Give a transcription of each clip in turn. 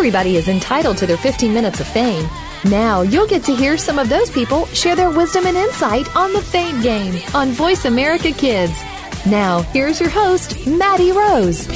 Everybody is entitled to their 15 minutes of fame. Now you'll get to hear some of those people share their wisdom and insight on the Fame Game on Voice America Kids. Now, here's your host, Maddie Rose.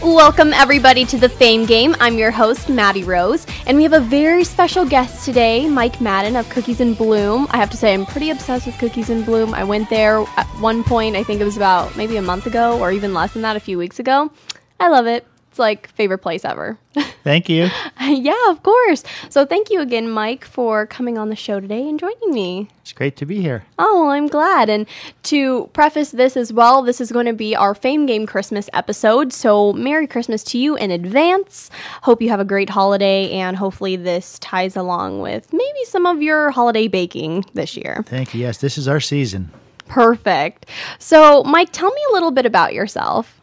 Welcome, everybody, to the Fame Game. I'm your host, Maddie Rose, and we have a very special guest today, Mike Madden of Cookies in Bloom. I have to say, I'm pretty obsessed with Cookies in Bloom. I went there at one point, I think it was about maybe a month ago, or even less than that, a few weeks ago. I love it. It's like favorite place ever. Thank you. yeah, of course. So thank you again, Mike, for coming on the show today and joining me. It's great to be here. Oh, I'm glad. And to preface this as well, this is going to be our Fame Game Christmas episode. So Merry Christmas to you in advance. Hope you have a great holiday, and hopefully this ties along with maybe some of your holiday baking this year. Thank you. Yes, this is our season. Perfect. So, Mike, tell me a little bit about yourself.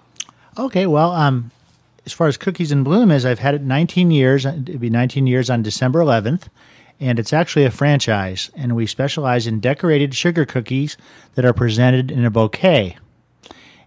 Okay, well, um, as far as Cookies in Bloom is, I've had it 19 years. It'll be 19 years on December 11th, and it's actually a franchise. And we specialize in decorated sugar cookies that are presented in a bouquet.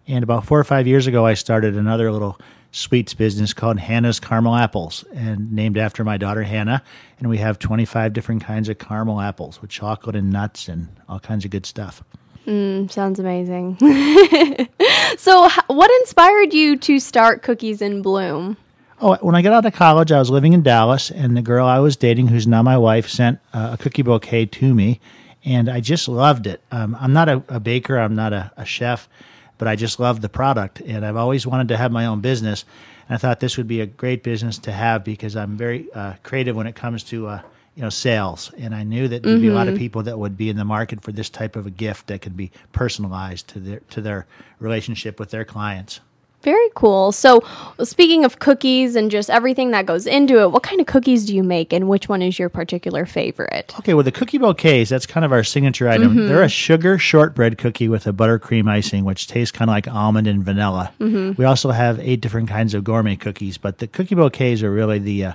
And about four or five years ago, I started another little sweets business called Hannah's Caramel Apples, and named after my daughter Hannah. And we have 25 different kinds of caramel apples with chocolate and nuts and all kinds of good stuff. Mm, sounds amazing. so, what inspired you to start Cookies in Bloom? Oh, when I got out of college, I was living in Dallas, and the girl I was dating, who's now my wife, sent uh, a cookie bouquet to me, and I just loved it. Um, I'm not a, a, baker, I'm not a, a, chef, but I just love the product, and I've always wanted to have my own business. And I thought this would be a great business to have because I'm very uh, creative when it comes to uh, you know sales and i knew that there'd mm-hmm. be a lot of mm-hmm. people that would be in the market for this type of a gift that could be personalized to their to their relationship with their clients very cool so speaking of cookies and just everything that goes into it what kind of cookies do you make and which one is your particular favorite okay well the cookie bouquets that's kind of our signature item mm-hmm. they're a sugar shortbread cookie with a buttercream icing which tastes kind of like almond and vanilla mm-hmm. we also have eight different kinds of gourmet cookies but the cookie bouquets are really the uh,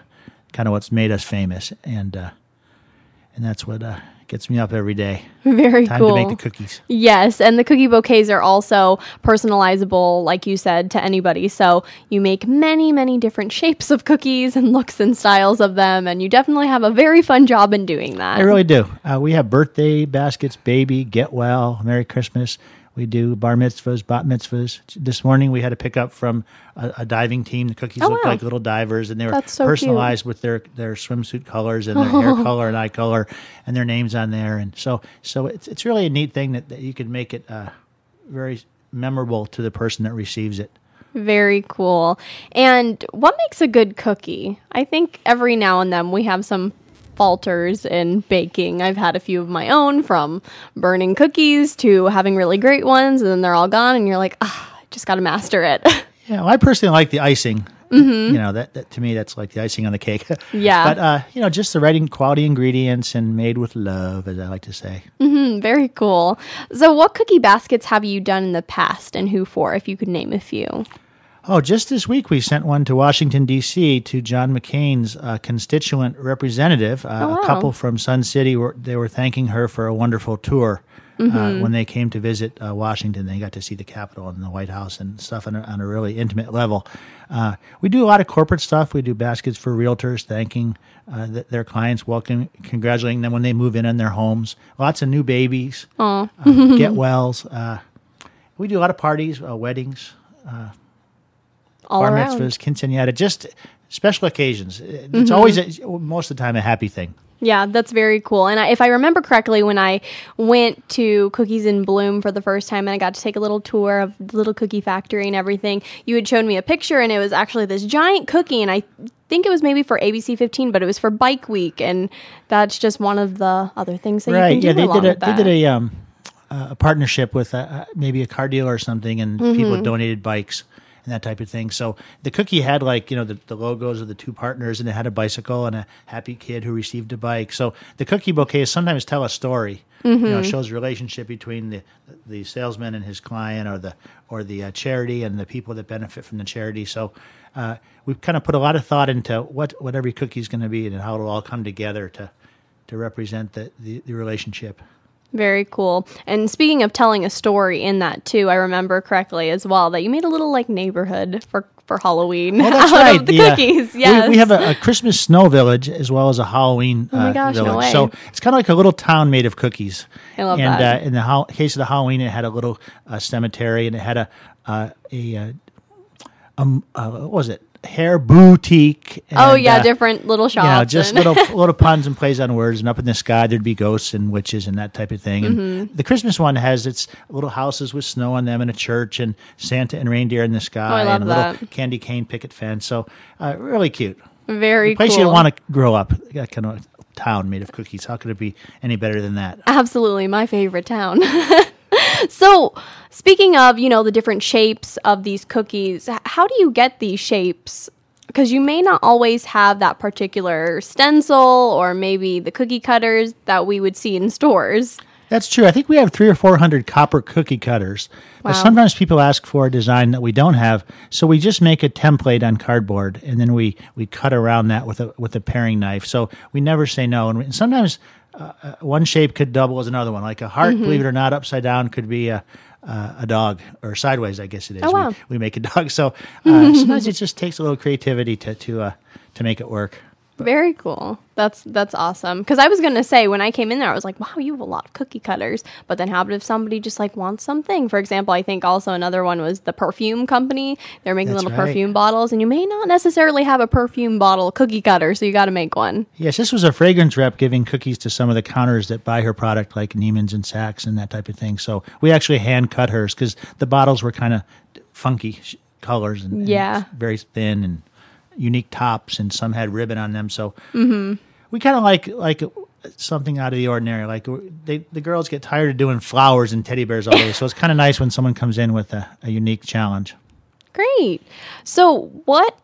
kind of what's made us famous, and uh, and that's what uh, gets me up every day. Very Time cool. to make the cookies. Yes, and the cookie bouquets are also personalizable, like you said, to anybody. So you make many, many different shapes of cookies and looks and styles of them, and you definitely have a very fun job in doing that. I really do. Uh, we have birthday baskets, baby, get well, Merry Christmas. We do bar mitzvahs, bat mitzvahs. This morning we had a pickup from a, a diving team. The cookies oh, looked wow. like little divers, and they were so personalized cute. with their, their swimsuit colors and their hair color and eye color, and their names on there. And so, so it's it's really a neat thing that, that you can make it uh, very memorable to the person that receives it. Very cool. And what makes a good cookie? I think every now and then we have some falters in baking. I've had a few of my own from burning cookies to having really great ones, and then they're all gone, and you're like, ah, just got to master it. Yeah, well, I personally like the icing. Mm-hmm. You know, that, that, to me, that's like the icing on the cake. Yeah. but, uh, you know, just the right quality ingredients and made with love, as I like to say. Mm-hmm, very cool. So, what cookie baskets have you done in the past and who for, if you could name a few? Oh, just this week we sent one to Washington, D.C. to John McCain's uh, constituent representative. Uh, oh, wow. A couple from Sun City, were, they were thanking her for a wonderful tour. Uh, mm-hmm. Uh, when they came to visit uh, Washington, they got to see the Capitol and the White House and stuff on a, on a really intimate level. Uh, we do a lot of corporate stuff. We do baskets for realtors, thanking th- their clients, welcoming, congratulating them when they move in in their homes. Lots of new babies, get wells. we do a lot of parties, weddings all bar around. mitzvahs, quinceanera, just special occasions. It's mm-hmm. always a, most of the time a happy thing. Yeah, that's very cool. And I, if I remember correctly, when I went to Cookies in Bloom for the first time and I got to take a little tour of the little cookie factory and everything, you had shown me a picture and it was actually this giant cookie. And I think it was maybe for ABC 15, but it was for Bike Week. And that's just one of the other things that right. you can do. Yeah, they did a, they did a, um, a partnership with a, maybe a car dealer or something, and mm-hmm. people donated bikes and that type of thing. So the cookie had like you know the, the logos of the two partners, and it had a bicycle and a happy kid who received a bike. So the cookie bouquet sometimes tell a story. Mm-hmm. You know, shows relationship between the the salesman and his client, or the or the uh, charity and the people that benefit from the charity. So uh, we've kind of put a lot of thought into what what every cookie is going to be and how it'll all come together to to represent the, the, the relationship. Very cool. And speaking of telling a story in that too, I remember correctly as well that you made a little like neighborhood for for Halloween Oh, that's out right. of the yeah. cookies. We- Yes, We, have a, a Christmas snow village as well as a Halloween Oh my uh, gosh, no way. So it's kind of like a little town made of cookies. I love and, that. Uh, in the hol- case of the Halloween, it had a little uh, cemetery and it had a uh, a uh, um uh, what was it hair boutique. oh yeah, uh, different little shops. you know, just little little puns and plays on words. And up in the sky, there'd be ghosts and witches and that type of thing. And Mm-hmm. the Christmas one has its little houses with snow on them and a church and Santa and reindeer in the sky Oh, and a little candy cane picket fence. So uh, really cute. very Place cool. you'd want to grow up. That kind of town made of cookies. How could it be any better than that? Absolutely, my favorite town. so, speaking of, you know, the different shapes of these cookies, how do you get these shapes? Because you may not always have that particular stencil or maybe the cookie cutters that we would see in stores. That's true. I think we have three or four hundred copper cookie cutters. But sometimes people ask for a design that we don't have, so we just make a template on cardboard, and then we, we cut around that with a with a paring knife. So we never say no. And we, sometimes uh, uh, one shape could double as another one. Like a heart, Mm-hmm. believe it or not, upside down could be a uh, a dog, or sideways, I guess it is. Oh, wow. we, we make a dog. So uh, sometimes it just takes a little creativity to to uh, to make it work. Very cool. That's that's awesome. Because I was gonna say when I came in there, I was like, "Wow, you have a lot of cookie cutters." But then, how about if somebody just like wants something? For example, I think also another one was the perfume company. They're making That's little right. perfume bottles, and you may not necessarily have a perfume bottle cookie cutter, so you got to make one. Yes, this was a fragrance rep giving cookies to some of the counters that buy her product, like Neiman's and Saks and that type of thing. So we actually hand cut hers because the bottles were kind of funky colors and, and Yeah. very thin and unique tops, and some had ribbon on them. So Mm-hmm. we kind of like like something out of the ordinary. Like they, the girls get tired of doing flowers and teddy bears all day, so it's kind of nice when someone comes in with a, a unique challenge. Great. So, what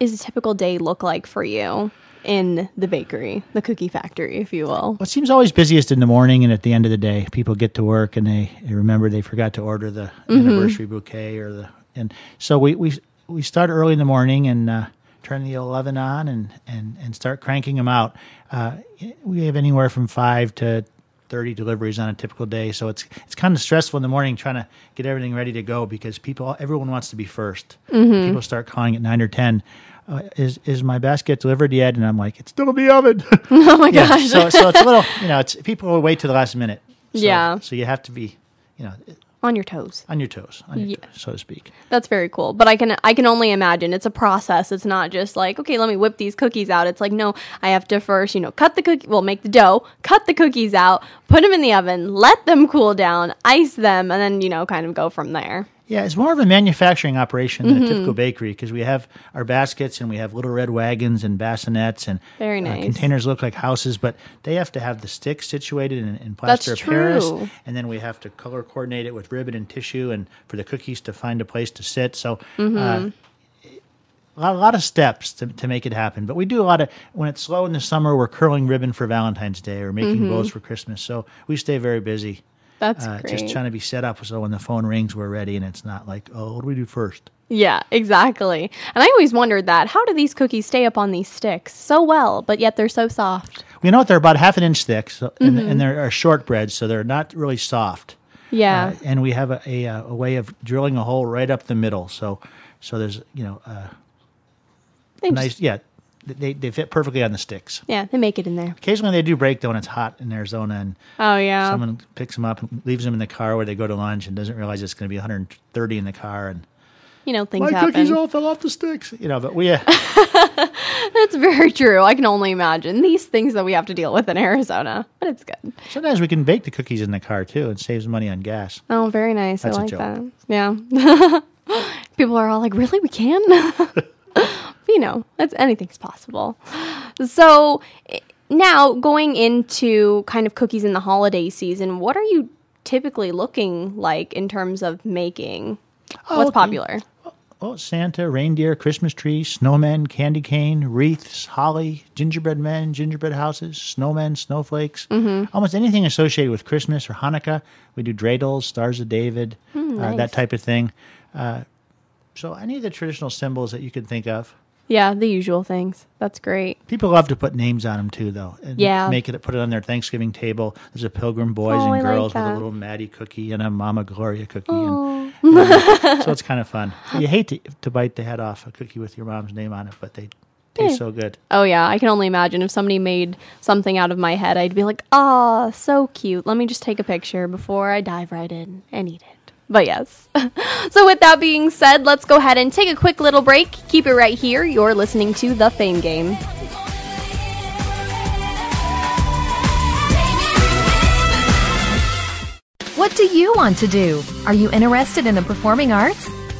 is a typical day look like for you in the bakery, the cookie factory, if you will? Well, it seems always busiest in the morning and at the end of the day. People get to work and they, they remember they forgot to order the anniversary bouquet or the and so we we we start early in the morning and uh, turn the oven on and and and start cranking them out. Uh, we have anywhere from five to. 30 deliveries on a typical day so it's it's kind of stressful in the morning trying to get everything ready to go because people everyone wants to be 1st people start calling at 9 or 10 uh, is is my basket delivered yet and i'm like it's still in the oven Oh my yeah, gosh. so so it's a little, you know, it's people will wait to the last minute. So, Yeah. So you have to be, you know, On your toes. on your toes, on your Yeah. toes, so to speak. That's very cool. But I can I can only imagine it's a process. It's not just like, okay, let me whip these cookies out. It's like, no, I have to first, you know, cut the cookie, well, make the dough, cut the cookies out, put them in the oven, let them cool down, ice them, and then, you know, kind of go from there. Yeah, it's more of a manufacturing operation than a Mm-hmm. typical bakery because we have our baskets and we have little red wagons and bassinets and Very uh, containers look like houses, but they have to have the sticks situated in, in plaster That's of Paris, true. and then we have to color coordinate it with ribbon and tissue, and for the cookies to find a place to sit. So. Mm-hmm. Uh, a lot, of steps to, to make it happen, but we do a lot of when it's slow in the summer. We're curling ribbon for Valentine's Day or making bows for Christmas, so we stay very busy. That's Uh, great. just trying to be set up so when the phone rings, we're ready, and it's not like, oh, what do we do first? Yeah, exactly. And I always wondered that. How do these cookies stay up on these sticks so well, but yet they're so soft? We know what they're about half an inch thick, so, and, Mm-hmm. and they're are shortbread, so they're not really soft. Yeah. Uh, and we have a, a, uh, a way of drilling a hole right up the middle, so so there's you know uh, They just- nice yeah they they fit perfectly on the sticks. yeah, they make it in there. Occasionally they do break though when it's hot in Arizona, and Oh yeah. someone picks them up and leaves them in the car where they go to lunch and doesn't realize it's going to be 130 in the car and you know, things my happen. cookies all fell off the sticks. You know, but we uh, That's very true. I can only imagine these things that we have to deal with in Arizona, but it's good. sometimes we can bake the cookies in the car too. And saves money on gas. Oh, very nice. That's a I like joke. that. Yeah. People are all like, "Really? We can?" you know, that's anything's possible. So now going into kind of cookies in the holiday season, what are you typically looking like in terms of making? What's okay. popular? Oh, Santa, reindeer, Christmas tree, snowmen, candy cane, wreaths, holly, gingerbread men, gingerbread houses, snowmen, snowflakes. Mm-hmm. Almost anything associated with Christmas or Hanukkah. We do dreidels, stars of David, uh, nice. that type of thing. Uh, so any of the traditional symbols that you can think of. Yeah, the usual things. That's great. People love to put names on them too, though. And Yeah. make it put it on their Thanksgiving table. There's a Pilgrim Boys Oh, I and like Girls with a little Maddie cookie and a Mama Gloria cookie, Oh. and, and so it's kind of fun. You hate to, to bite the head off a cookie with your mom's name on it, but they taste Yeah. so good. Oh yeah, I can only imagine if somebody made something out of my head, I'd be like, "Ah, so cute. Let me just take a picture before I dive right in and eat it." But yes. so with that being said, let's go ahead and take a quick little break. Keep it right here. You're listening to The Fame Game. What do you want to do? Are you interested in the performing arts?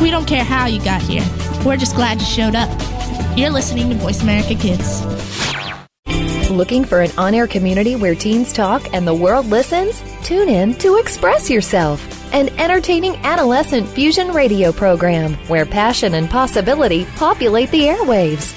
We don't care how you got here. We're just glad you showed up. You're listening to Voice America Kids. Looking for an on air community where teens talk and the world listens? Tune in to Express Yourself, an entertaining adolescent fusion radio program where passion and possibility populate the airwaves.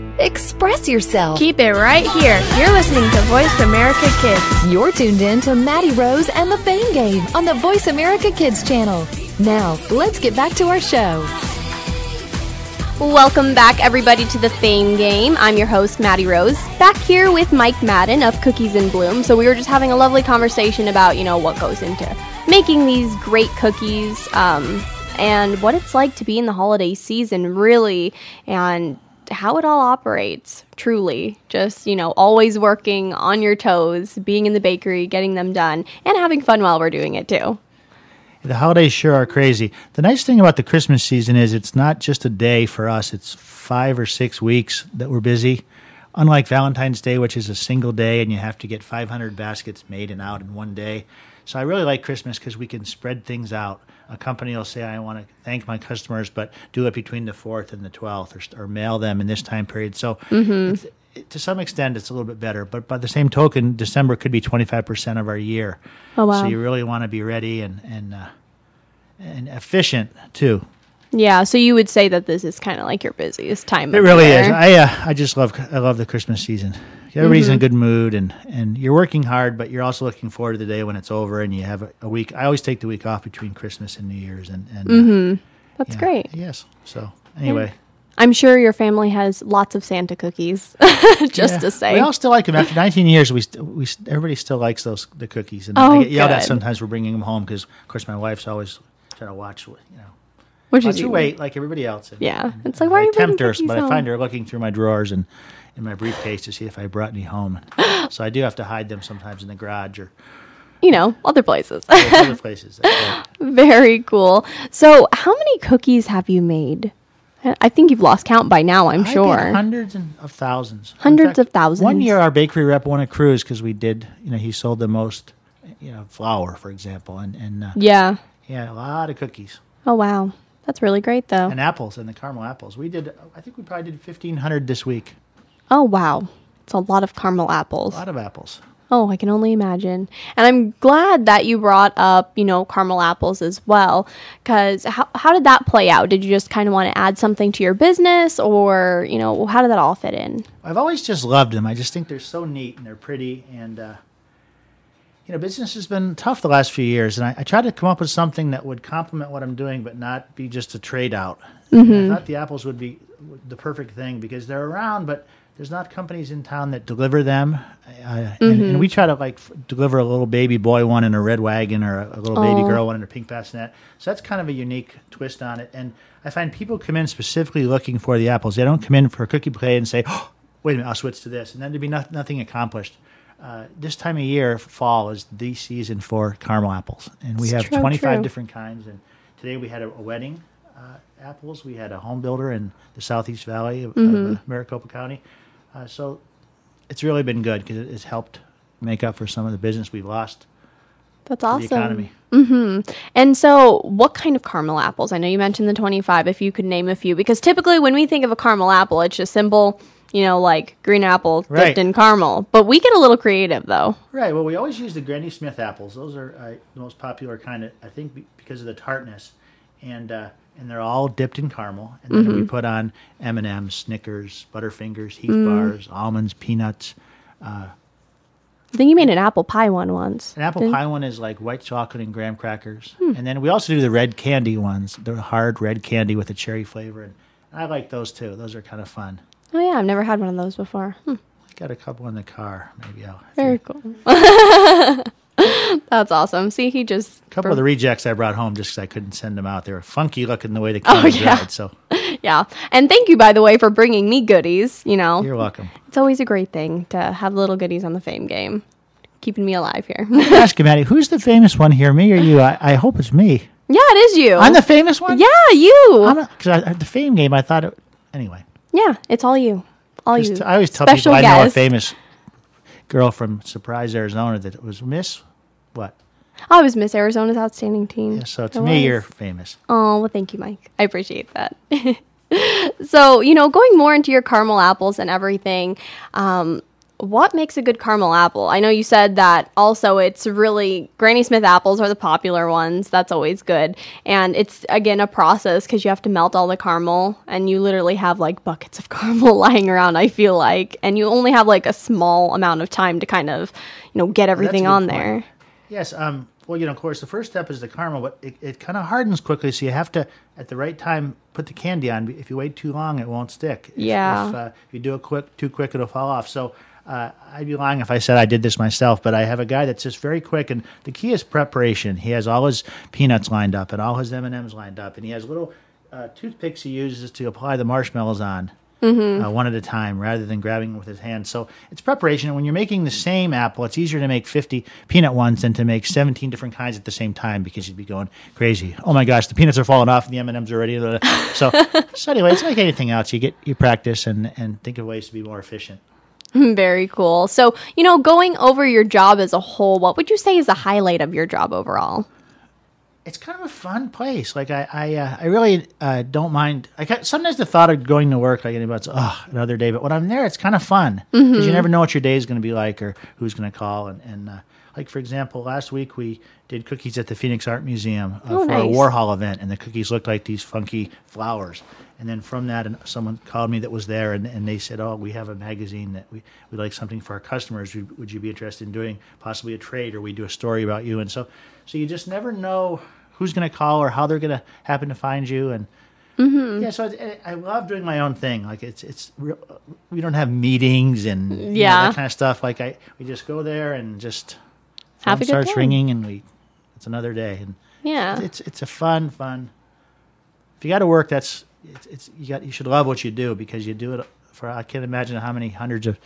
Express yourself. Keep it right here. You're listening to Voice America Kids. You're tuned in to Maddie Rose and the Fame Game on the Voice America Kids channel. Now, let's get back to our show. Welcome back, everybody, to the Fame Game. I'm your host, Maddie Rose, back here with Mike Madden of Cookies in Bloom. So we were just having a lovely conversation about, you know, what goes into making these great cookies, um, and what it's like to be in the holiday season, really, and how it all operates. Truly, just you know, always working on your toes, being in the bakery, getting them done, and having fun while we're doing it too. The holidays sure are crazy. The nice thing about the Christmas season is it's not just a day for us, it's five or six weeks that we're busy. Unlike Valentine's Day, which is a single day and you have to get 500 baskets made and out in one day. So I really like Christmas because we can spread things out. A company will say, I want to thank my customers, but do it between the 4th and the 12th or, or mail them in this time period. So it's, it, to some extent, it's a little bit better. But by the same token, December could be 25% of our year. Oh, wow. So you really want to be ready and, and, uh, and efficient too. Yeah, so you would say that this is kind of like your busiest time. It of really year. is. I uh, I just love I love the Christmas season. Everybody's Mm-hmm. in a good mood and and you're working hard, but you're also looking forward to the day when it's over and you have a, a week. I always take the week off between Christmas and New Year's and and uh, Mm-hmm. That's yeah, great. Yes. So anyway, I'm sure your family has lots of Santa cookies. just Yeah. to say, we all still like them after 19 years. We st- we st- everybody still likes those the cookies and Oh, I get yelled at sometimes for bringing them home because of course my wife's always trying to watch you know. which is her even- like everybody else. And, Yeah. and- It's like, why are you tempt her, but I find her looking through my drawers and in my briefcase to see if I brought any home. so I do have to hide them sometimes in the garage or you know, other places. other places. Right. Very cool. So, how many cookies have you made? I- think you've lost count by now. I'm I sure. hundreds and of thousands. Hundreds of thousands. One year, our bakery rep won a cruise because we did. You know, he sold the most. You know, flour, for example, and and uh, Yeah. yeah, a lot of cookies Oh wow, that's really great though. and apples and the caramel apples. We did. I think we probably did fifteen hundred this week. Oh wow, it's a lot of caramel apples. A lot of apples. Oh, I can only imagine. And I'm glad that you brought up, you know, caramel apples as well. Because how, how did that play out? Did you just kind of want to add something to your business, or, you know, how did that all fit in? I've always just loved them. I just think they're so neat and they're pretty. And, uh, you know, business has been tough the last few years. And I, I tried to come up with something that would complement what I'm doing, but not be just a trade out. And I thought the apples would be the perfect thing because they're around, but there's not companies in town that deliver them. Uh, and, and we try to like f- deliver a little baby boy one in a red wagon or a, a little baby Oh. girl one in a pink bassinet. So that's kind of a unique twist on it. And I find people come in specifically looking for the apples. They don't come in for a cookie plate and say, oh, wait a minute, I'll switch to this. And then there'd be no, nothing accomplished. uh, this time of year, fall is the season for caramel apples, and we It's have true, 25 true. different kinds. And today we had a, a wedding uh, apples. We had a home builder in the Southeast Valley of, Mm-hmm. of uh, Maricopa County. Uh, so it's really been good because it, it's helped make up for some of the business we've lost That's awesome. the economy. And so, what kind of caramel apples? I know you mentioned the 25, if you could name a few, because typically when we think of a caramel apple, it's just simple, you know, like green apple Right. dipped in caramel. But we get a little creative, though. Right. Well, we always use the Granny Smith apples. Those are uh, the most popular kind of, I think, because of the tartness, and uh, and they're all dipped in caramel. And then we mm-hmm. put on M and M's, Snickers, Butterfingers, Heath mm. bars, almonds, peanuts. Uh, I think you made an apple pie one once. An apple Didn't- pie one is like white chocolate and graham crackers, hmm. and then we also do the red candy ones, the hard red candy with the cherry flavor, and I like those too. Those are kind of fun. Oh, yeah, I've never had one of those before. Hmm, I got a couple in the car. Maybe I'll. very cool. That's awesome. See, he just. A couple of the rejects I brought home just because I couldn't send them out. They were funky looking the way the can Oh, yeah. dried. So Yeah. And thank you, by the way, for bringing me goodies. You know, you're welcome. it's always a great thing to have little goodies on the fame game, keeping me alive here. Ask him, Maddie, who's the famous one here, me or you? I, I hope it's me. yeah, it is you. I'm the famous one? Yeah, you. Because I, the fame game, I thought it. Anyway, yeah, it's all you. All you. I always tell Special people I know a famous girl from Surprise, Arizona that it was Miss what? Oh, I was Miss Arizona's outstanding teen. Yeah, so to It me, was. you're famous. Oh, well, thank you, Mike. I appreciate that. so, you know, going more into your caramel apples and everything, um, what makes a good caramel apple? I know you said that also it's really Granny Smith apples are the popular ones. That's always good. And it's again a process because you have to melt all the caramel and you literally have like buckets of caramel lying around, I feel like. And you only have like a small amount of time to kind of, you know, get everything on point. there. Yes. Um. Well, you know, of course, the first step is the caramel, but it, it kind of hardens quickly, so you have to, at the right time, put the candy on. If you wait too long, it won't stick. If, Yeah. If, uh, if you do it quick, too quick, it'll fall off. So. Uh, I'd be lying if I said I did this myself, but I have a guy that's just very quick, and the key is preparation. He has all his peanuts lined up and all his M and M's lined up, and he has little uh, toothpicks he uses to apply the marshmallows on uh, one at a time rather than grabbing with his hand. So it's preparation. And when you're making the same apple, it's easier to make 50 peanut ones than to make 17 different kinds at the same time because you'd be going crazy. Oh my gosh, the peanuts are falling off and the M&Ms are ready. So, so anyway, it's like anything else. You get you practice and, and think of ways to be more efficient. Very cool. So, you know, going over your job as a whole, what would you say is the highlight of your job overall? It's kind of a fun place. Like I, I, uh, I really uh, don't mind. I got, sometimes the thought of going to work, like anybody's, oh, another day. But when I'm there, it's kind of fun because you never know what your day is going to be like or who's going to call. And, and uh, like for example, last week we did cookies at the Phoenix Art Museum uh, Oh, for a. Warhol event, and the cookies looked like these funky flowers. And then from that, and someone called me that was there, and, and they said, "Oh, we have a magazine that we we like something for our customers. Would, would you be interested in doing possibly a trade, or we do a story about you?" And so, so you just never know who's going to call or how they're going to happen to find you. And mm-hmm. yeah, so it, I love doing my own thing. Like it's it's real, we don't have meetings and you know, Yeah. that kind of stuff. Like I we just go there and just Have starts time. ringing and we it's another day and Yeah. it's it's a fun fun. If you got to work, that's it's, it's you got you should love what you do because you do it for I can't imagine how many hundreds of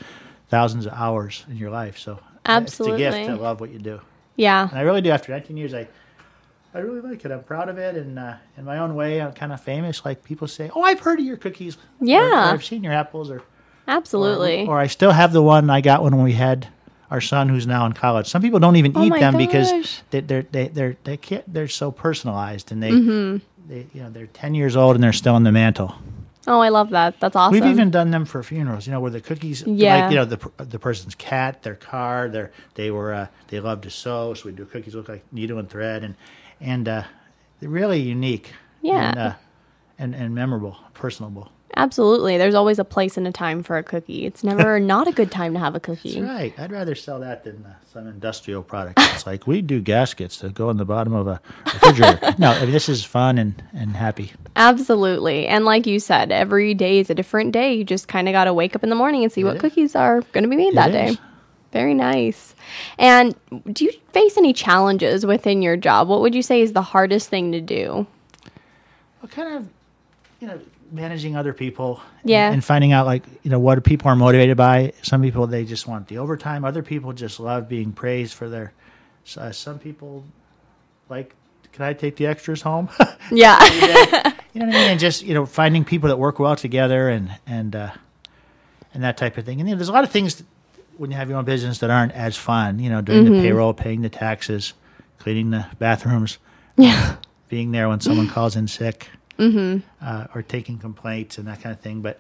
thousands of hours in your life. So absolutely, it's a gift to love what you do, Yeah. and I really do. After 19 years, I I really like it. I'm proud of it, and uh, in my own way, I'm kind of famous. Like people say, "Oh, I've heard of your cookies." Yeah. or, I've seen your apples, or Absolutely. or, or I still have the one I got when we had our son, who's now in college. Some people don't even Oh eat them because gosh. they, they're they they're they can't, they're so personalized, and they Mm-hmm. they you know they're 10 years old and they're still in the mantle. Oh, I love that. That's awesome. We've even done them for funerals, you know, where the cookies, Yeah. like you know, the the person's cat, their car, their they were uh, they love to sew, so we do cookies look like needle and thread, and and uh, they're really unique, Yeah. and, uh, and and memorable, personable. Absolutely. There's always a place and a time for a cookie. It's never not a good time to have a cookie. That's right. I'd rather sell that than uh, some industrial product. It's like we do gaskets that go in the bottom of a refrigerator. no, I mean, this is fun and and happy. Absolutely. And like you said, every day is a different day. You just kind of got to wake up in the morning and see what is. cookies are going to be made that is. day. Very nice. And do you face any challenges within your job? What would you say is the hardest thing to do? Well, kind of you know, managing other people. and- Yeah. And, finding out like you know what people are motivated by. Some people they just want the overtime. Other people just love being praised for their. Uh, some people like. Can I take the extras home? Yeah. you know what I mean? And just you know, finding people that work well together and and uh, and that type of thing. And you know, there's a lot of things when you have your own business that aren't as fun. You know, doing the payroll, paying the taxes, cleaning the bathrooms, yeah, being there when someone calls in sick, mm-hmm. uh, or taking complaints and that kind of thing. But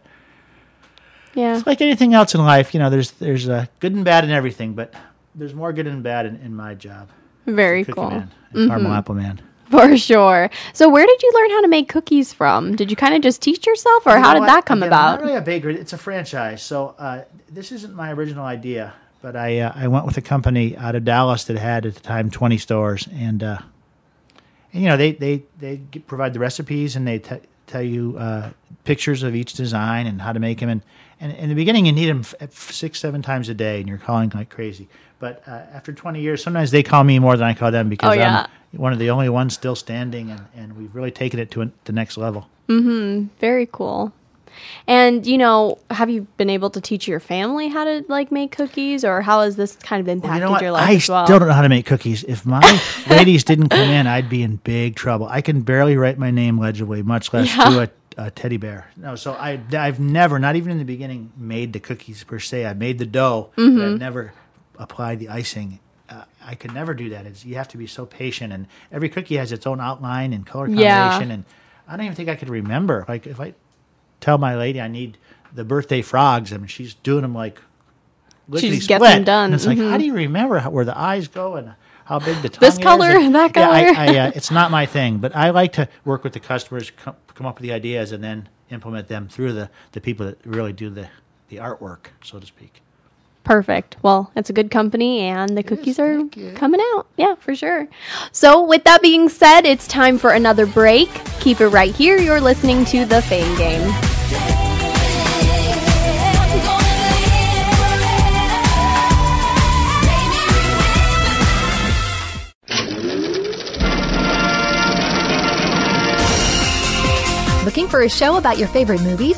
yeah. it's like anything else in life, you know, there's there's uh, good and bad in everything, but there's more good and bad in, in my job. Very cool. Man and Caramel Apple Man. For sure. So, where did you learn how to make cookies from? Did you kind of just teach yourself, or You how did what? that come Again, about? I'm not really a baker. It's a franchise. So uh, this isn't my original idea, but I uh, I went with a company out of Dallas that had at the time 20 stores, and uh, and you know they they they provide the recipes and they t- tell you uh, pictures of each design and how to make them. And, and in the beginning, you need them f- six seven times a day, and you're calling like crazy. But uh, after 20 years, sometimes they call me more than I call them because Oh, yeah. I'm one of the only ones still standing, and, and we've really taken it to a, the next level. Hmm. Very cool. And you know, have you been able to teach your family how to like make cookies, or how has this kind of impacted Well, you know your life I as well? still don't know how to make cookies. If my ladies didn't come in, I'd be in big trouble. I can barely write my name legibly, much less Yeah. do a, a teddy bear. No, so I, I've never, not even in the beginning, made the cookies per se. I made the dough, but Mm-hmm. I've never applied the icing. Uh, I could never do that. It's, you have to be so patient, and every cookie has its own outline and color Yeah. combination. And I don't even think I could remember. Like if I tell my lady I need the birthday frogs, I mean she's doing them like She lickety just gets them done. And it's like, Mhm. how do you remember how, where the eyes go and how big the tongue is? This is? color, And- that Yeah, I, color. I, uh, it's not my thing, but I like to work with the customers, come, come up with the ideas, and then implement them through the, the people that really do the, the artwork, so to speak. Perfect. Well, it's a good company, and the cookies are coming out. Yeah, for sure. So, with that being said, it's time for another break. Keep it right here. You're listening to the Fame Game. Looking for a show about your favorite movies,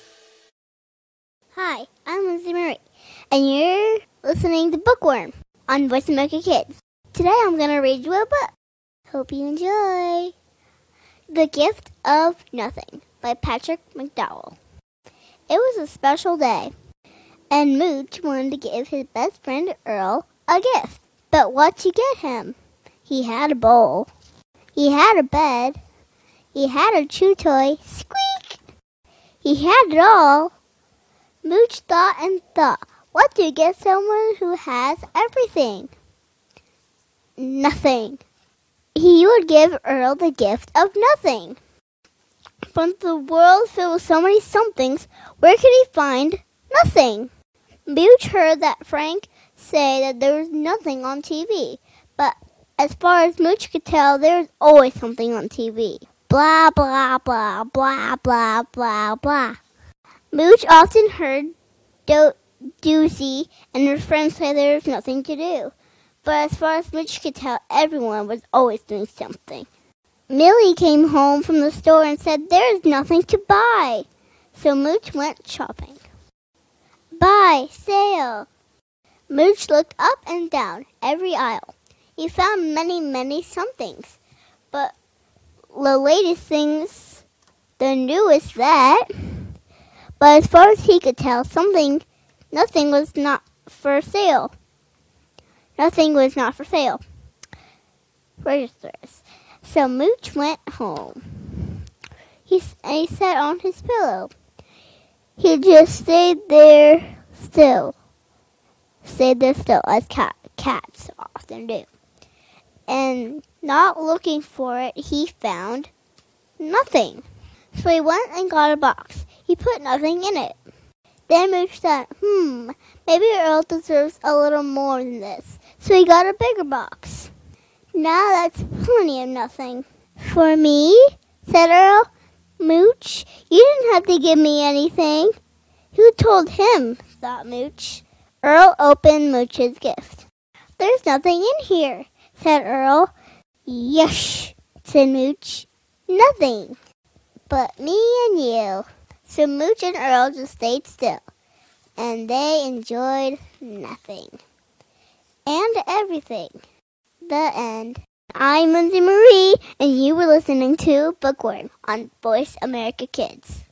Hi, I'm Lindsay Marie, and you're listening to Bookworm on Voice America Kids. Today I'm going to read you a book. Hope you enjoy. The Gift of Nothing by Patrick McDonnell. It was a special day, and Mooch wanted to give his best friend Earl a gift. But what to get him? He had a bowl. He had a bed. He had a chew toy. Squeak! He had it all. Mooch thought and thought, what do you get someone who has everything? Nothing. He would give Earl the gift of nothing. From the world filled with so many somethings, where could he find nothing? Mooch heard that Frank say that there was nothing on TV, but as far as Mooch could tell, there was always something on TV. Blah, blah, blah, blah, blah, blah, blah. Mooch often heard Do- Doozy and her friends say there was nothing to do. But as far as Mooch could tell, everyone was always doing something. Millie came home from the store and said there is nothing to buy. So Mooch went shopping. Buy, sale. Mooch looked up and down every aisle. He found many, many somethings, but the latest things, the newest that. But as far as he could tell, something, nothing was not for sale. Nothing was not for sale. Registers. So Mooch went home. He, he sat on his pillow. He just stayed there still. Stayed there still, as cat, cats often do. And not looking for it, he found nothing. So he went and got a box. He put nothing in it. Then Mooch thought, hmm, maybe Earl deserves a little more than this. So he got a bigger box. Now that's plenty of nothing. For me, said Earl, Mooch, you didn't have to give me anything. Who told him? thought Mooch. Earl opened Mooch's gift. There's nothing in here, said Earl. Yush, said Mooch. Nothing but me and you. So Mooch and Earl just stayed still, and they enjoyed nothing and everything. The end. I'm Lindsay Marie, and you were listening to Bookworm on Voice America Kids.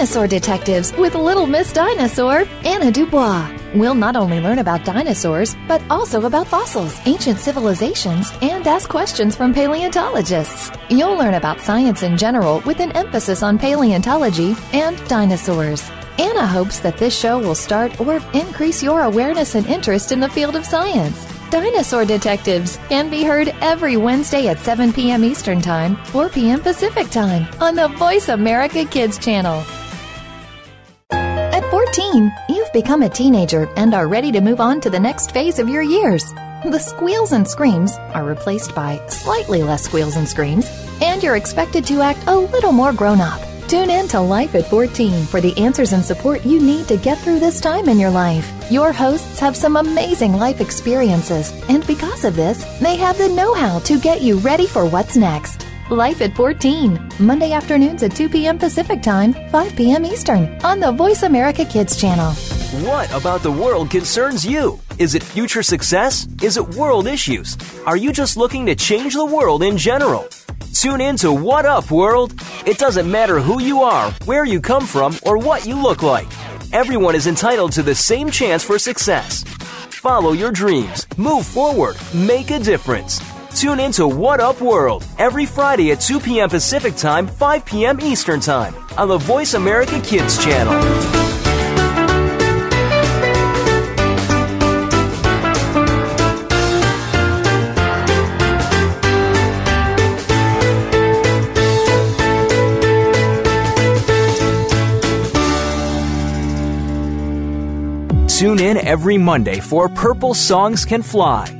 Dinosaur Detectives with Little Miss Dinosaur, Anna Dubois. We'll not only learn about dinosaurs, but also about fossils, ancient civilizations, and ask questions from paleontologists. You'll learn about science in general with an emphasis on paleontology and dinosaurs. Anna hopes that this show will start or increase your awareness and interest in the field of science. Dinosaur Detectives can be heard every Wednesday at 7 p.m. Eastern Time, 4 p.m. Pacific Time on the Voice America Kids channel. At 14, you've become a teenager and are ready to move on to the next phase of your years. The squeals and screams are replaced by slightly less squeals and screams, and you're expected to act a little more grown up. Tune in to Life at 14 for the answers and support you need to get through this time in your life. Your hosts have some amazing life experiences, and because of this, they have the know how to get you ready for what's next. Life at 14, Monday afternoons at 2 p.m. Pacific Time, 5 p.m. Eastern, on the Voice America Kids channel. What about the world concerns you? Is it future success? Is it world issues? Are you just looking to change the world in general? Tune in to What Up World. It doesn't matter who you are, where you come from, or what you look like. Everyone is entitled to the same chance for success. Follow your dreams, move forward, make a difference. Tune in to What Up World every Friday at 2 p.m. Pacific Time, 5 p.m. Eastern Time on the Voice America Kids channel. Tune in every Monday for Purple Songs Can Fly.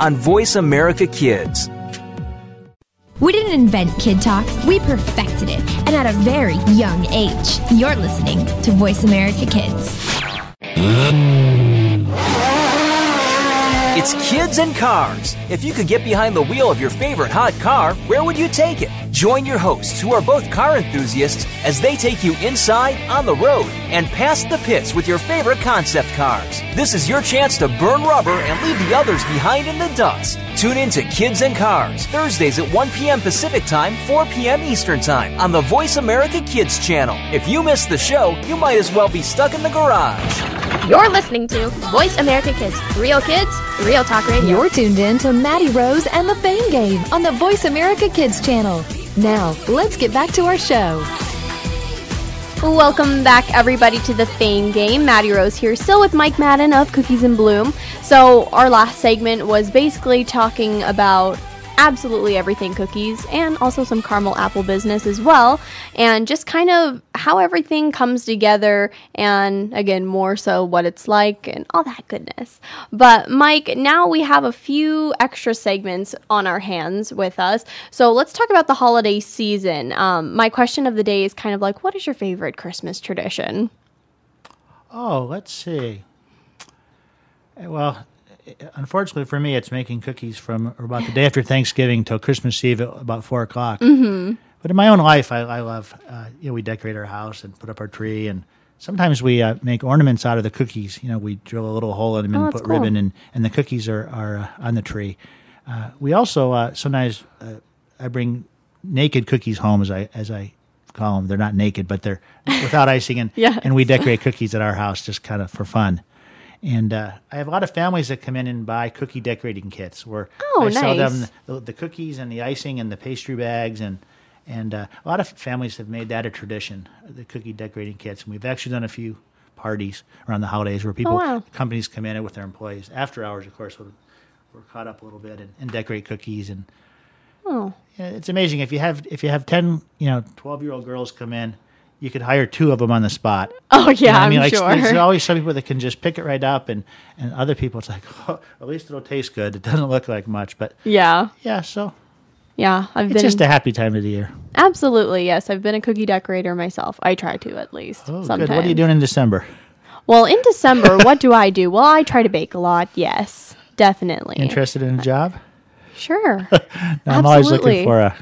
on Voice America Kids. We didn't invent Kid Talk, we perfected it, and at a very young age. You're listening to Voice America Kids. It's Kids and Cars. If you could get behind the wheel of your favorite hot car, where would you take it? Join your hosts, who are both car enthusiasts, as they take you inside, on the road, and past the pits with your favorite concept cars. This is your chance to burn rubber and leave the others behind in the dust. Tune in to Kids and Cars, Thursdays at 1 p.m. Pacific Time, 4 p.m. Eastern Time, on the Voice America Kids channel. If you miss the show, you might as well be stuck in the garage. You're listening to Voice America Kids. Real kids, real talk radio. You're tuned in to Maddie Rose and the Fame Game on the Voice America Kids channel. Now, let's get back to our show. Welcome back, everybody, to the Fame Game. Maddie Rose here, still with Mike Madden of Cookies in Bloom. So, our last segment was basically talking about absolutely everything cookies and also some caramel apple business as well. And just kind of how everything comes together and again more so what it's like and all that goodness. But mike now we have a few extra segments on our hands with us. So let's talk about the holiday season. Um, my question of the day is kind of like what is your favorite christmas tradition? Oh, let's see. Well, unfortunately for me, it's making cookies from about the day after Thanksgiving till Christmas Eve at about four o'clock. Mm-hmm. But in my own life, I, I love, uh, you know, we decorate our house and put up our tree, and sometimes we uh, make ornaments out of the cookies. You know, we drill a little hole in them Oh, and put cool. ribbon, and, and the cookies are, are uh, on the tree. Uh, we also uh, sometimes uh, I bring naked cookies home, as I as I call them. They're not naked, but they're without icing, and and we decorate cookies at our house just kind of for fun. And uh, I have a lot of families that come in and buy cookie decorating kits where Oh, I sell them the, the cookies and the icing and the pastry bags and and uh, a lot of families have made that a tradition, the cookie decorating kits. And we've actually done a few parties around the holidays where people, Oh, wow. companies come in with their employees. After hours, of course, we're, we're caught up a little bit and, and decorate cookies. And oh yeah, it's amazing if you have if you have ten you know twelve year old girls come in, you could hire two of them on the spot. oh yeah You know I i'm mean, like sure there's always some people that can just pick it right up, and and other people it's like, oh, at least it'll taste good. It doesn't look like much, but yeah yeah. So yeah i've it's been just a happy time of the year. absolutely yes i've been a cookie decorator myself i try to at least Oh, sometimes good. What are you doing in December? Well, in December, what do I do? Well, I try to bake a lot. Yes, definitely. Interested in a job? Sure. No, I'm always looking for uh,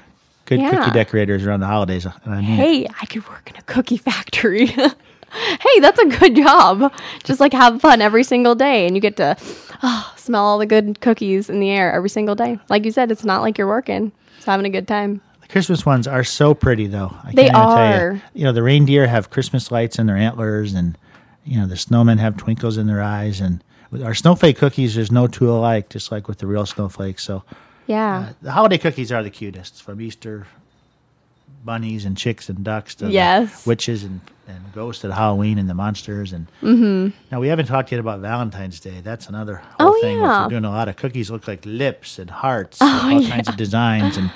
good Yeah. cookie decorators around the holidays. I mean, hey, I could work in a cookie factory. hey, that's a good job. Just like have fun every single day, and you get to oh, smell all the good cookies in the air every single day. Like you said, it's not like you're working; it's having a good time. the Christmas ones are so pretty, though. I They can't even tell are. you. You know, the reindeer have Christmas lights in their antlers, and you know the snowmen have twinkles in their eyes. And our snowflake cookies, there's no two alike, just like with the real snowflakes. So Yeah. the holiday cookies are the cutest, from Easter bunnies and chicks and ducks to Yes. witches and, and ghosts at Halloween and the monsters. And mm-hmm. now we haven't talked yet about Valentine's Day. That's another whole Oh, thing. yeah. We're doing a lot of cookies look like lips and hearts, all kinds of designs and.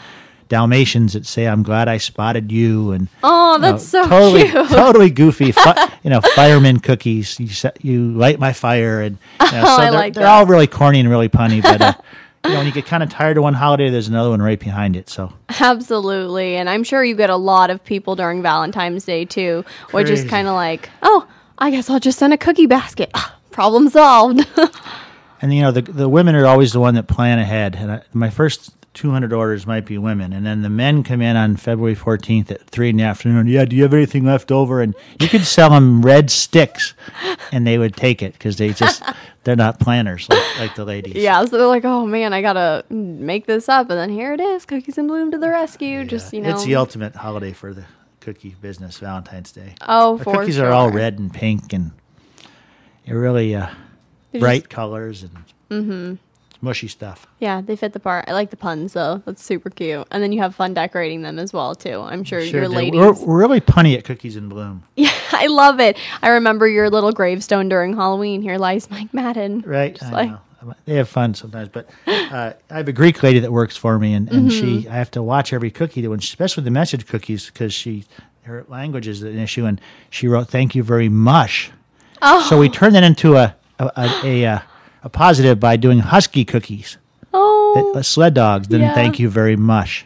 Dalmatians that say "I'm glad I spotted you" and Oh, you know, that's so totally, cute. totally goofy. Fi- you know, fireman cookies. You set, you light my fire, and you know, Oh, so I they're, like they're all really corny and really punny. But uh, you know, when you get kind of tired of one holiday, there's another one right behind it. So Absolutely. And I'm sure you get a lot of people during Valentine's Day too, which is kind of like, oh, I guess I'll just send a cookie basket. Ah, Problem solved. And you know, the the women are always the one that plan ahead. And I, my first 200 orders might be women, and then the men come in on February 14th at three in the afternoon. Yeah, do you have anything left over? And you could sell them red sticks, and they would take it because they just they're not planners like, like the ladies. yeah. So they're like, oh man, I got to make this up. And then here it is Cookies in Bloom to the rescue. Just, you know. it's the ultimate holiday for the cookie business, Valentine's Day. oh, Our cookies are all red and pink and they're really uh, bright just- colors and mushy stuff. Yeah, they fit the part. I like the puns though. That's super cute. And then you have fun decorating them as well too. I'm sure, your do. ladies. We're, we're really punny at cookies in bloom, yeah, I love it. I remember your little gravestone during Halloween. Here lies Mike Madden. right? Just I like- know. They have fun sometimes, but uh, I have a Greek lady that works for me, and, and Mm-hmm. she I have to watch every cookie, that when especially the message cookies, because she her language is an issue, and she wrote "Thank you very much." Oh. So we turned that into a a, a, a, uh, a positive by doing husky cookies. Oh, Uh, sled dogs didn't Yeah. thank you very much.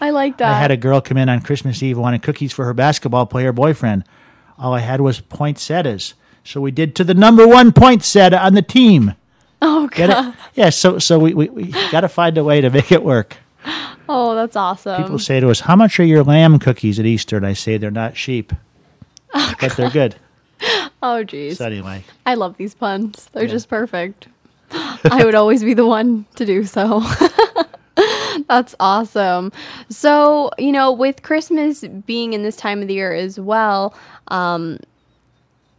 I like that. I had a girl come in on Christmas Eve wanting cookies for her basketball player boyfriend. All I had was poinsettias. So we did to the number one poinsettia on the team. Oh Get god. it? Yeah. So so we we, we got to find a way to make it work. Oh, that's awesome. People say to us, "How much are your lamb cookies at Easter?" And I say they're not sheep, but they're good. oh jeez. So anyway, I love these puns. They're Yeah. just perfect. I would always be the one to do so. That's awesome. So, you know, with Christmas being in this time of the year as well, um,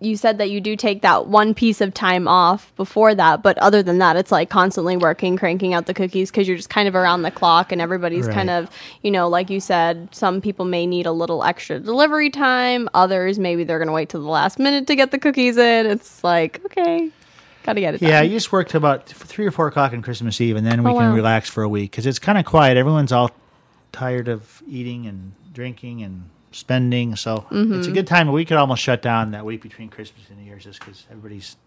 you said that you do take that one piece of time off before that, but other than that, it's like constantly working, cranking out the cookies because you're just kind of around the clock and everybody's kind of, you know, like you said, some people may need a little extra delivery time. Others, maybe they're going to wait till the last minute to get the cookies in. It's like, okay, got to get it yeah, done. you just work till about three or four o'clock on Christmas Eve, and then we Oh, can wow. relax for a week because it's kind of quiet. Everyone's all tired of eating and drinking and spending, so Mm-hmm. it's a good time. We could almost shut down that week between Christmas and New Year's just because everybody's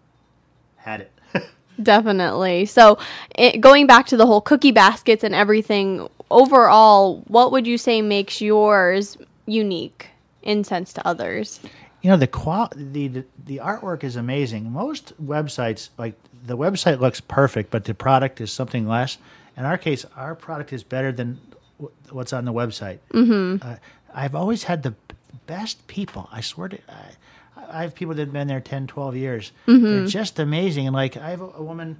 had it. Definitely. So, it, going back to the whole cookie baskets and everything, overall, what would you say makes yours unique in sense to others? you know the qual the, the the artwork is amazing. Most websites like the website looks perfect, but the product is something less. In our case, our product is better than wh- what's on the website. Mm-hmm. Uh, I've always had the best people. I swear to. I, I have people that have been there 10, 12 years. Mm-hmm. They're just amazing. And like I have a, a woman,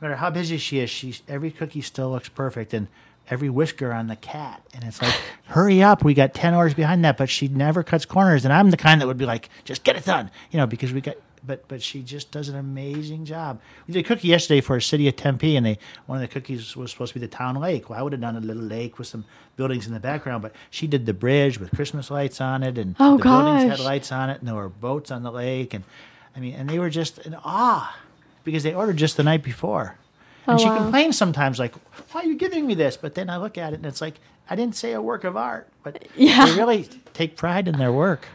no matter how busy she is, she every cookie still looks perfect, and every whisker on the cat. And it's like, hurry up, we got ten hours behind that, but she never cuts corners. And I'm the kind that would be like, just get it done, you know, because we got. But but she just does an amazing job. We did a cookie yesterday for a city of Tempe, and they one of the cookies was supposed to be the town lake. Well, I would have done a little lake with some buildings in the background, but she did the bridge with Christmas lights on it, and Oh, the buildings had lights on it, and there were boats on the lake, and I mean, and they were just in awe because they ordered just the night before. Oh, and Oh, she wow. complains sometimes, like, "Why are you giving me this?" But then I look at it, and it's like, I didn't say a work of art, but Yeah. they really take pride in their work.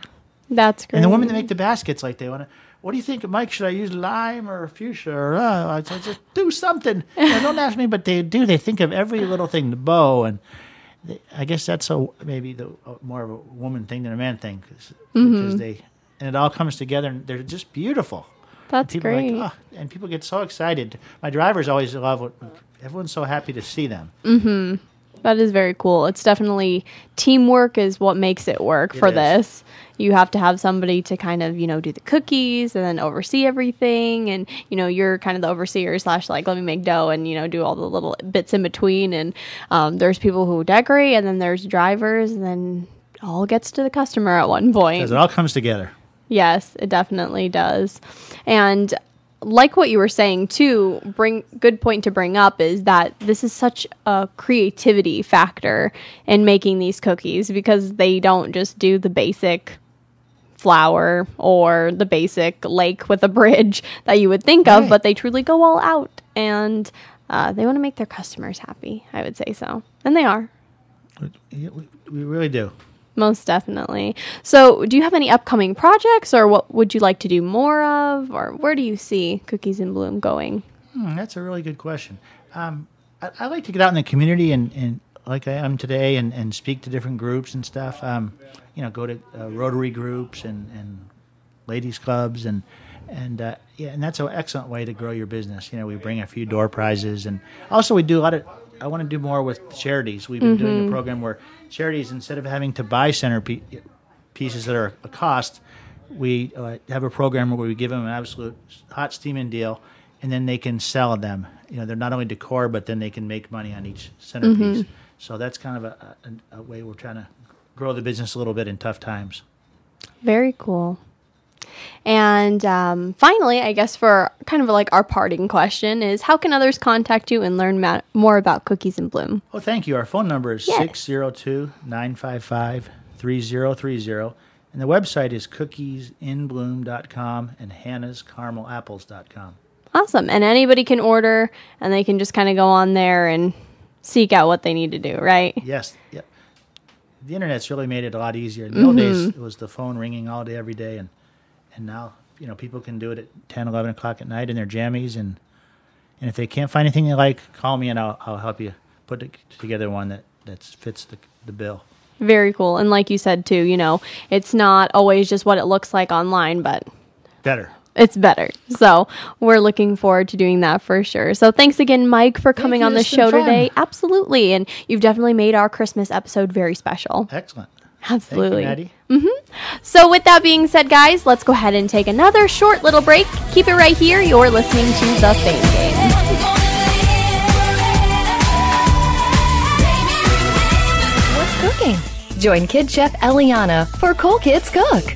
That's great. And the women that make the baskets, like, they want to. What do you think, Mike? Should I use lime or fuchsia? Or uh, I said, just do something. You know, don't ask me, but they do. They think of every little thing, the bow, and they, I guess that's a maybe the uh, more of a woman thing than a man thing, cause, Mm-hmm. because they and it all comes together, and they're just beautiful. That's people are great. Like, oh, and people get so excited. My drivers always love it. Everyone's so happy to see them. That is very cool. It's definitely teamwork is what makes it work It for is. this. You have to have somebody to kind of, you know, do the cookies and then oversee everything. And, you know, you're kind of the overseer slash like, let me make dough and, you know, do all the little bits in between. And um, there's people who decorate and then there's drivers and then all gets to the customer at one point. Because it all comes together. Yes, it definitely does. And like what you were saying too, bring good point to bring up is that this is such a creativity factor in making these cookies because they don't just do the basic flour or the basic lake with a bridge that you would think of, but they truly go all out and uh, they want to make their customers happy. I would say so, and they are. We really do. Most definitely. So, do you have any upcoming projects, or what would you like to do more of, or where do you see Cookies in Bloom going? Hmm, that's a really good question. Um, I, I like to get out in the community and, and like I am today, and, and speak to different groups and stuff. Um, you know, go to uh, Rotary groups and, and ladies clubs and and uh, yeah, and that's an excellent way to grow your business. You know, we bring a few door prizes, and also we do a lot of. I want to do more with charities. We've been doing a program where charities, instead of having to buy center pe- pieces that are a cost, we uh, have a program where we give them an absolute hot steaming deal, and then they can sell them. You know, they're not only decor, but then they can make money on each centerpiece. So that's kind of a, a, a way we're trying to grow the business a little bit in tough times. Very cool. And um, finally, I guess for kind of like our parting question is how can others contact you and learn ma- more about Cookies in Bloom? Oh, thank you. Our phone number is Yes. 602 955 3030. And the website is cookiesinbloom.com and hannahscaramelapples.com. Awesome. And anybody can order and they can just kind of go on there and seek out what they need to do, right? Yes. Yep. The internet's really made it a lot easier. In the old days, it was the phone ringing all day, every day. And, and now, you know, people can do it at 10, 11 o'clock at night in their jammies. And, and if they can't find anything they like, call me and I'll, I'll help you put together one that, that fits the, the bill. Very cool. And like you said too, you know, it's not always just what it looks like online, but Better. it's better. So we're looking forward to doing that for sure. So thanks again, Mike, for coming on the show fun. today. Absolutely. And you've definitely made our Christmas episode very special. Excellent. Absolutely. Thank you, Maddie. Mm-hmm. So, with that being said, guys, let's go ahead and take another short little break. Keep it right here. You're listening to The Fame Game. What's cooking? Join Kid Chef Eliana for Cool Kids Cook.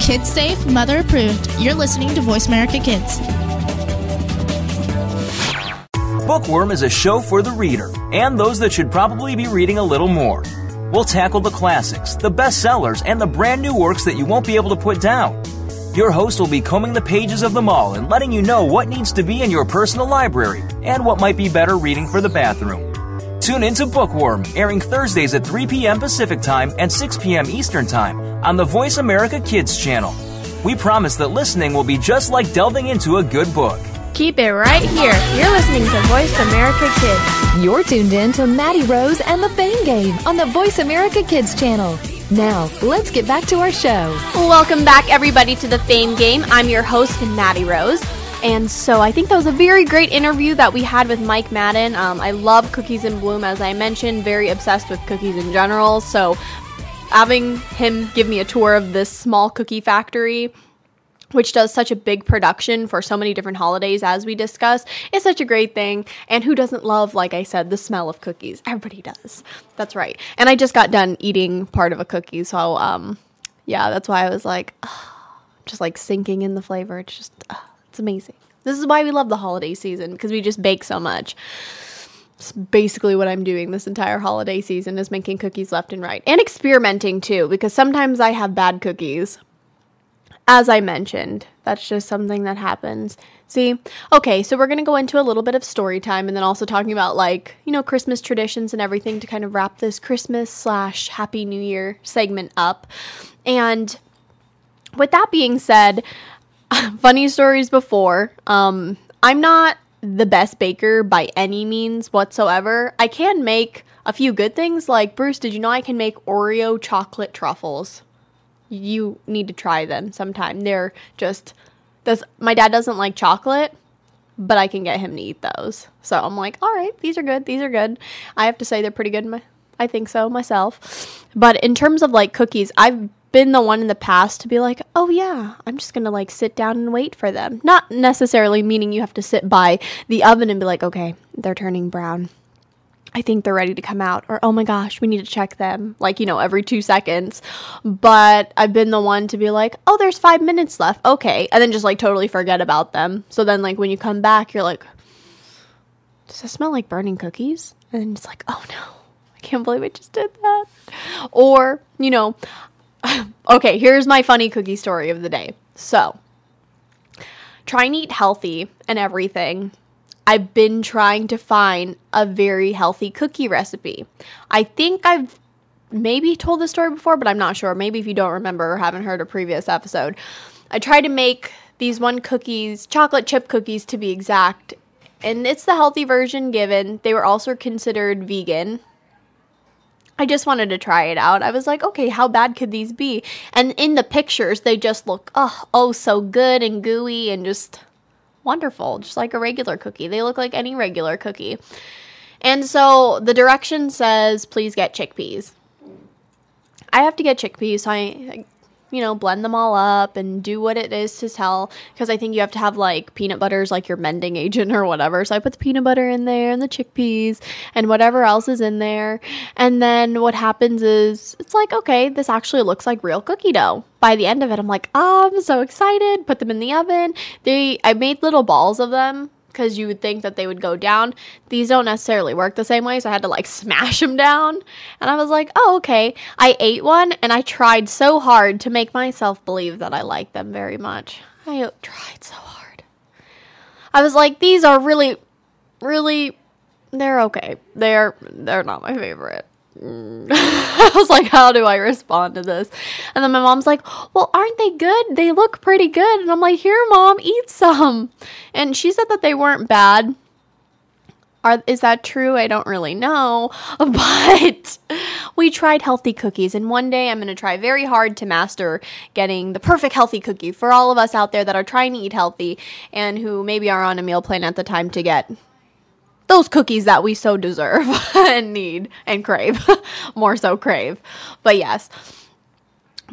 Kids safe, mother approved. You're listening to Voice America Kids. Bookworm is a show for the reader and those that should probably be reading a little more. We'll tackle the classics, the bestsellers, and the brand new works that you won't be able to put down. Your host will be combing the pages of them all and letting you know what needs to be in your personal library and what might be better reading for the bathroom. Tune in to Bookworm, airing Thursdays at 3 p.m. Pacific Time and 6 p.m. Eastern Time on the Voice America Kids channel. We promise that listening will be just like delving into a good book. Keep it right here. You're listening to Voice America Kids. You're tuned in to Maddie Rose and the Fame Game on the Voice America Kids channel. Now, let's get back to our show. Welcome back, everybody, to the Fame Game. I'm your host, Maddie Rose. And so I think that was a very great interview that we had with Mike Madden. Um, I love Cookies in Bloom, as I mentioned, very obsessed with cookies in general. So having him give me a tour of this small cookie factory which does such a big production for so many different holidays as we discussed is such a great thing. And who doesn't love like i said the smell of cookies? Everybody does. That's right. And i just got done eating part of a cookie so um yeah that's why i was like just like sinking in the flavor. It's just ah, it's amazing this is why we love the holiday season because we just bake so much it's basically what I'm doing this entire holiday season is making cookies left and right and experimenting too because sometimes I have bad cookies as I mentioned, that's just something that happens. See? Okay, so we're going to go into a little bit of story time and then also talking about like, you know, Christmas traditions and everything to kind of wrap this Christmas slash Happy New Year segment up. And with that being said, funny stories before. Um, I'm not the best baker by any means whatsoever. I can make a few good things. Like, Bruce, did you know I can make Oreo chocolate truffles? you need to try them sometime. They're just this my dad doesn't like chocolate, but I can get him to eat those. So I'm like, "All right, these are good. These are good." I have to say they're pretty good. My, I think so myself. But in terms of like cookies, I've been the one in the past to be like, "Oh yeah, I'm just to like sit down and wait for them." Not necessarily meaning you have to sit by the oven and be like, "Okay, they're turning brown." I think they're ready to come out, or oh my gosh, we need to check them, like, you know, every two seconds. But I've been the one to be like, oh, there's five minutes left. Okay. And then just like totally forget about them. So then, like, when you come back, you're like, does that smell like burning cookies? And it's like, oh no, I can't believe I just did that. Or, you know, okay, here's my funny cookie story of the day. So, try and eat healthy and everything. I've been trying to find a very healthy cookie recipe. I think I've maybe told this story before, but I'm not sure. Maybe if you don't remember or haven't heard a previous episode. I tried to make these one cookies, chocolate chip cookies to be exact, and it's the healthy version given. They were also considered vegan. I just wanted to try it out. I was like, okay, how bad could these be? And in the pictures, they just look oh, oh so good and gooey and just wonderful, just like a regular cookie. They look like any regular cookie. And so the direction says, please get chickpeas. I have to get chickpeas, so I, you know, blend them all up and do what it is to tell. Because I think you have to have like peanut butter is like your mending agent or whatever. So I put the peanut butter in there and the chickpeas and whatever else is in there. And then what happens is it's like, okay, this actually looks like real cookie dough. By the end of it, I'm like, oh, I'm so excited. Put them in the oven. They, I made little balls of them because you would think that they would go down. These don't necessarily work the same way, so I had to like smash them down. And I was like, oh, okay. I ate one and I tried so hard to make myself believe that I like them very much. I tried so hard. I was like, these are really, really, they're okay. They're they're not my favorite. Mm. I was like, how do I respond to this? And then my mom's like, well, aren't they good? They look pretty good. And I'm like, here, mom, eat some. And she said that they weren't bad. Are, is that true? I don't really know. But we tried healthy cookies, and one day I'm going to try very hard to master getting the perfect healthy cookie for all of us out there that are trying to eat healthy and who maybe are on a meal plan at the time to get those cookies that we so deserve and need and crave. more so crave. But yes.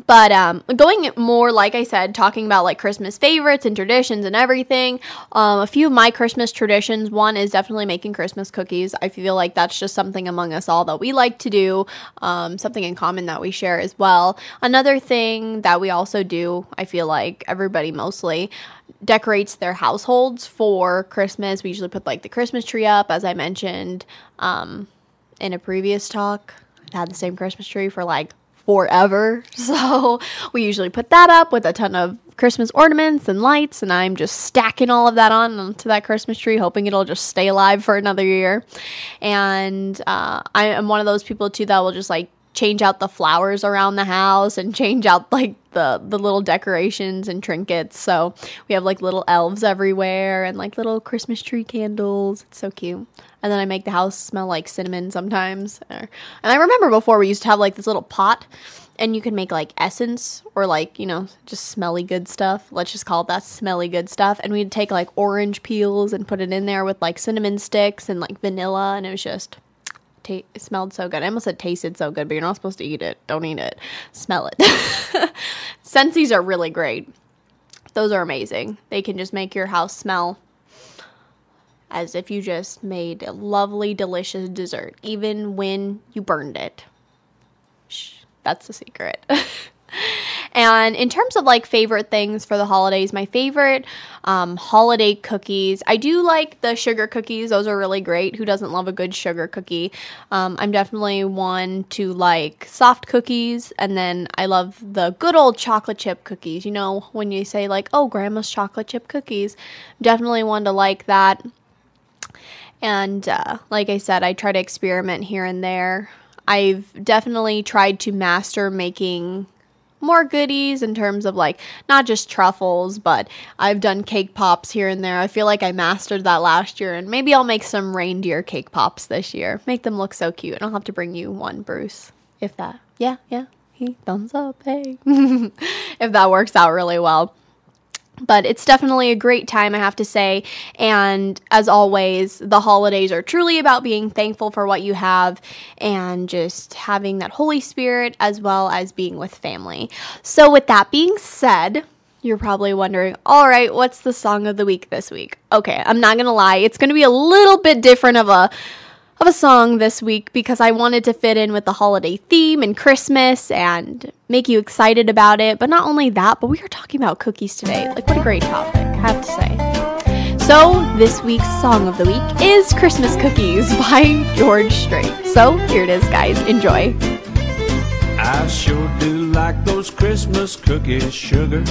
But um, going more, like I said, talking about like Christmas favorites and traditions and everything. Um, a few of my Christmas traditions. One is definitely making Christmas cookies. I feel like that's just something among us all that we like to do, um, something in common that we share as well. Another thing that we also do, I feel like everybody mostly decorates their households for Christmas. We usually put like the Christmas tree up, as I mentioned um, in a previous talk. I've had the same Christmas tree for like forever. So we usually put that up with a ton of Christmas ornaments and lights, and I'm just stacking all of that on to that Christmas tree, hoping it'll just stay alive for another year. And uh, I am one of those people too that will just like change out the flowers around the house and change out like the the little decorations and trinkets. So we have like little elves everywhere and like little Christmas tree candles. It's so cute. And then I make the house smell like cinnamon sometimes. And I remember before we used to have like this little pot and you can make like essence or like, you know, just smelly good stuff. Let's just call it that smelly good stuff. And we'd take like orange peels and put it in there with like cinnamon sticks and like vanilla and it was just ta- smelled so good. I almost said tasted so good, but you're not supposed to eat it. Don't eat it. Smell it. Scentsies are really great. Those are amazing. They can just make your house smell as if you just made a lovely, delicious dessert, even when you burned it. Shh, that's the secret. And in terms of like favorite things for the holidays, my favorite um, holiday cookies, I do like the sugar cookies. Those are really great. Who doesn't love a good sugar cookie? Um, I'm definitely one to like soft cookies, and then I love the good old chocolate chip cookies. You know, when you say like, oh, grandma's chocolate chip cookies, definitely one to like that. And uh, like I said, I try to experiment here and there. I've definitely tried to master making more goodies in terms of like not just truffles, but I've done cake pops here and there. I feel like I mastered that last year, and maybe I'll make some reindeer cake pops this year. Make them look so cute. And I'll have to bring you one, Bruce, if that. Yeah, yeah. He thumbs up. Hey, if that works out really well but it's definitely a great time, I have to say. And as always, the holidays are truly about being thankful for what you have and just having that Holy Spirit as well as being with family. So, with that being said, you're probably wondering, all right, what's the song of the week this week? Okay, I'm not gonna lie, it's gonna be a little bit different of a of a song this week because I wanted to fit in with the holiday theme and Christmas and make you excited about it. But not only that, but we are talking about cookies today. Like, what a great topic, I have to say. So, this week's song of the week is Christmas Cookies by George Strait. So, here it is, guys. Enjoy. I sure do like those Christmas cookies, sugar.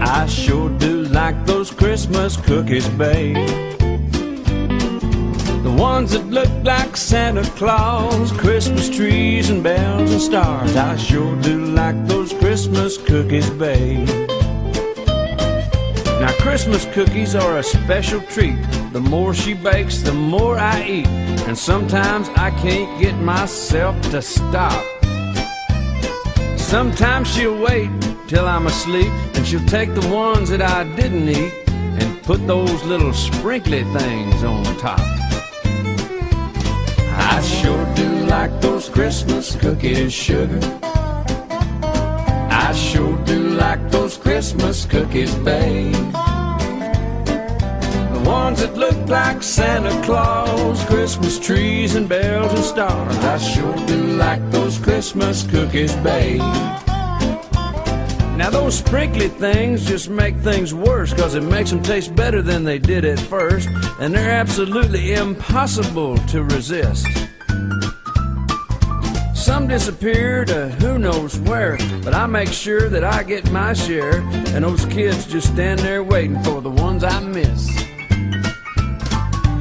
I sure do like those Christmas cookies, babe. Ones that look like Santa Claus, Christmas trees and bells and stars. I sure do like those Christmas cookies, babe. Now, Christmas cookies are a special treat. The more she bakes, the more I eat. And sometimes I can't get myself to stop. Sometimes she'll wait till I'm asleep, and she'll take the ones that I didn't eat and put those little sprinkly things on top. I sure do like those Christmas cookies, sugar. I sure do like those Christmas cookies, babe. The ones that look like Santa Claus, Christmas trees and bells and stars. I sure do like those Christmas cookies, babe. Now those sprinkly things just make things worse Cause it makes them taste better than they did at first And they're absolutely impossible to resist some disappear to who knows where, but I make sure that I get my share, and those kids just stand there waiting for the ones I miss.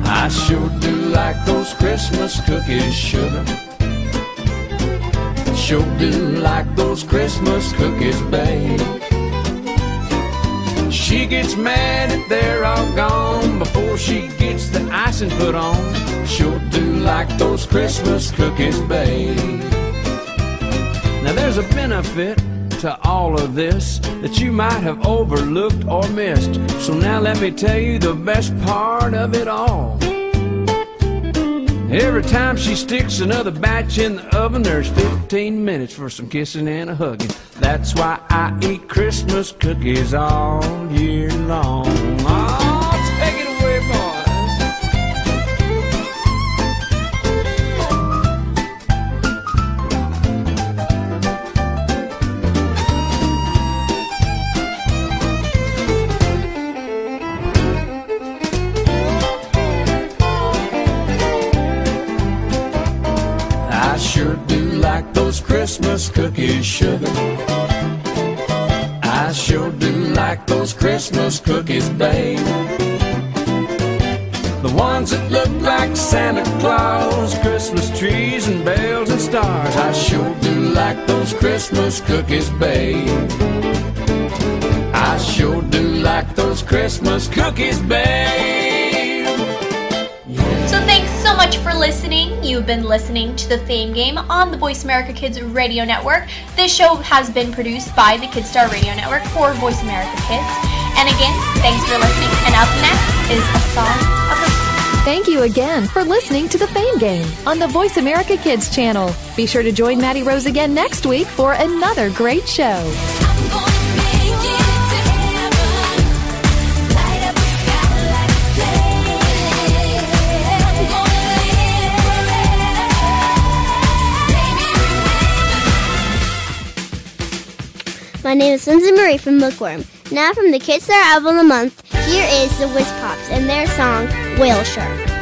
I sure do like those Christmas cookies, sugar. Sure do like those Christmas cookies, babe. She gets mad if they're all gone before she gets the icing put on. Sure do like those Christmas cookies, babe. Now there's a benefit to all of this that you might have overlooked or missed. So now let me tell you the best part of it all. Every time she sticks another batch in the oven, there's 15 minutes for some kissing and a hugging. That's why I eat Christmas cookies all year long. Christmas cookies, sugar. I sure do like those Christmas cookies, babe. The ones that look like Santa Claus, Christmas trees and bells and stars. I sure do like those Christmas cookies, babe. I sure do like those Christmas cookies, babe. Much for listening. You've been listening to the Fame Game on the Voice America Kids Radio Network. This show has been produced by the Kidstar Radio Network for Voice America Kids. And again, thanks for listening. And up next is a song of the Thank you again for listening to the Fame Game on the Voice America Kids channel. Be sure to join Maddie Rose again next week for another great show. My name is Lindsay Marie from Bookworm. Now from the Kidstar Album of the Month, here is the Whiz Pops and their song, Whale Shark.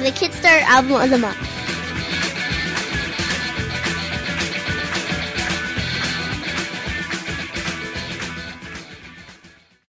The Kidstar Album of the Month.